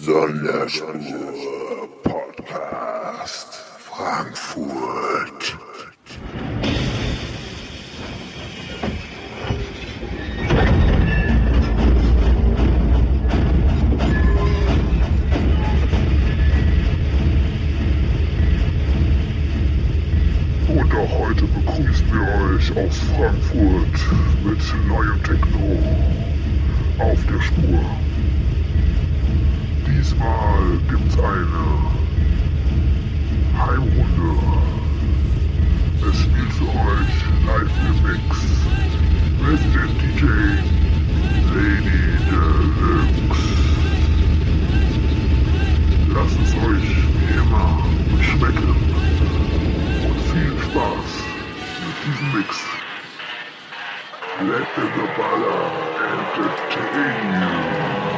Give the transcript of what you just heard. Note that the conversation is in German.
Sonderspur Podcast Frankfurt. Und auch heute begrüßen wir euch aus Frankfurt mit neuem Techno auf der Spur. Diesmal gibt's eine Heimrunde. Es spielt für euch live im Mix Resident DJ Lady Deluxe. Lasst es euch wie immer schmecken und viel Spaß mit diesem Mix. Let the baller entertain you.